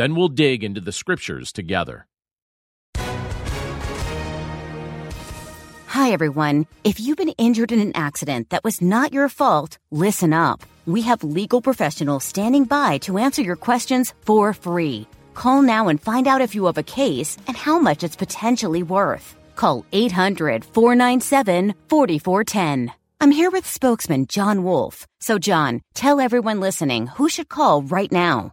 Then we'll dig into the scriptures together. Hi, everyone. If you've been injured in an accident that was not your fault, listen up. We have legal professionals standing by to answer your questions for free. Call now and find out if you have a case and how much it's potentially worth. Call 800 497 4410. I'm here with spokesman John Wolf. So, John, tell everyone listening who should call right now.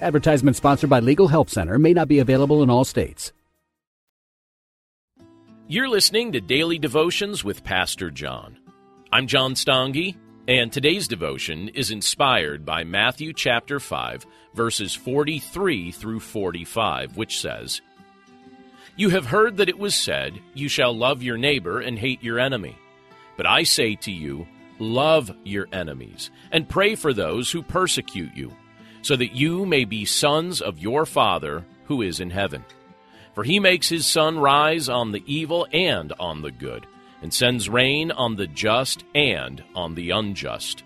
Advertisement sponsored by Legal Help Center may not be available in all states. You're listening to Daily Devotions with Pastor John. I'm John Stange, and today's devotion is inspired by Matthew chapter 5, verses 43 through 45, which says, You have heard that it was said, You shall love your neighbor and hate your enemy. But I say to you, Love your enemies, and pray for those who persecute you so that you may be sons of your Father who is in heaven. For he makes his sun rise on the evil and on the good, and sends rain on the just and on the unjust.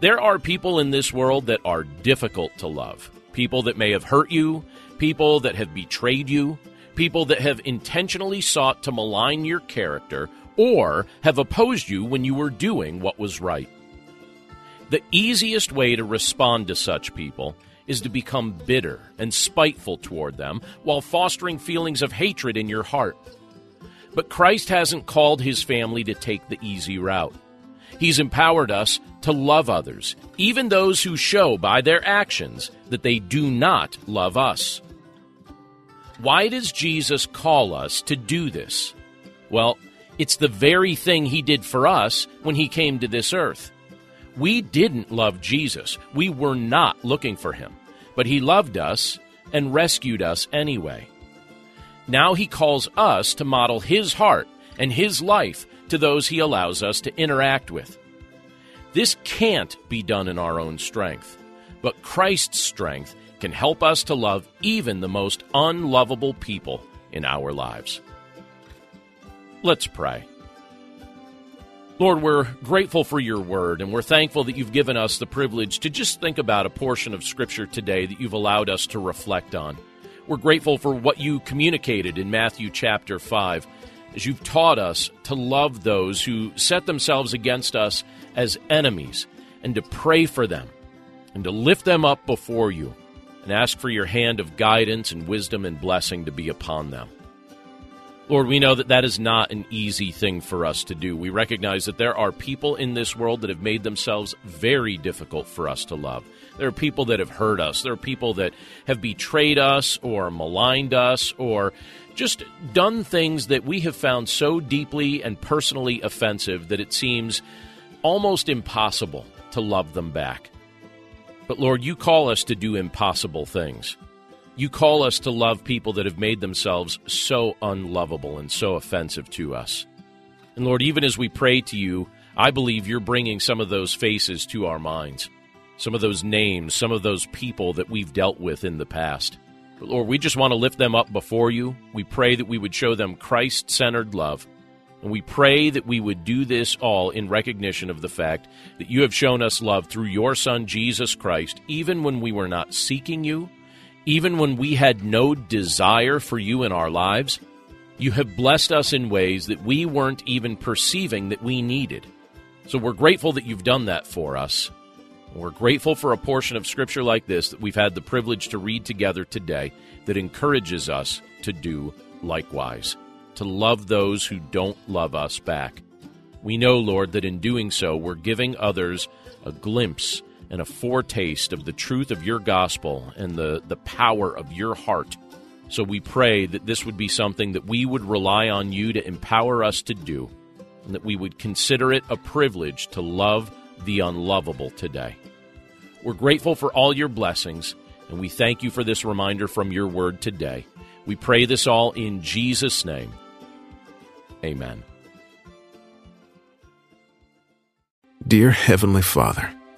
There are people in this world that are difficult to love. People that may have hurt you, people that have betrayed you, people that have intentionally sought to malign your character, or have opposed you when you were doing what was right. The easiest way to respond to such people is to become bitter and spiteful toward them while fostering feelings of hatred in your heart. But Christ hasn't called his family to take the easy route. He's empowered us to love others, even those who show by their actions that they do not love us. Why does Jesus call us to do this? Well, it's the very thing he did for us when he came to this earth. We didn't love Jesus. We were not looking for him. But he loved us and rescued us anyway. Now he calls us to model his heart and his life to those he allows us to interact with. This can't be done in our own strength, but Christ's strength can help us to love even the most unlovable people in our lives. Let's pray. Lord, we're grateful for your word, and we're thankful that you've given us the privilege to just think about a portion of Scripture today that you've allowed us to reflect on. We're grateful for what you communicated in Matthew chapter 5 as you've taught us to love those who set themselves against us as enemies and to pray for them and to lift them up before you and ask for your hand of guidance and wisdom and blessing to be upon them. Lord, we know that that is not an easy thing for us to do. We recognize that there are people in this world that have made themselves very difficult for us to love. There are people that have hurt us. There are people that have betrayed us or maligned us or just done things that we have found so deeply and personally offensive that it seems almost impossible to love them back. But Lord, you call us to do impossible things. You call us to love people that have made themselves so unlovable and so offensive to us. And Lord, even as we pray to you, I believe you're bringing some of those faces to our minds, some of those names, some of those people that we've dealt with in the past. But Lord, we just want to lift them up before you. We pray that we would show them Christ centered love. And we pray that we would do this all in recognition of the fact that you have shown us love through your Son, Jesus Christ, even when we were not seeking you even when we had no desire for you in our lives, you have blessed us in ways that we weren't even perceiving that we needed. So we're grateful that you've done that for us. We're grateful for a portion of Scripture like this that we've had the privilege to read together today that encourages us to do likewise, to love those who don't love us back. We know, Lord, that in doing so, we're giving others a glimpse and a foretaste of the truth of your gospel and the, the power of your heart. So we pray that this would be something that we would rely on you to empower us to do, and that we would consider it a privilege to love the unlovable today. We're grateful for all your blessings, and we thank you for this reminder from your word today. We pray this all in Jesus' name. Amen. Dear Heavenly Father,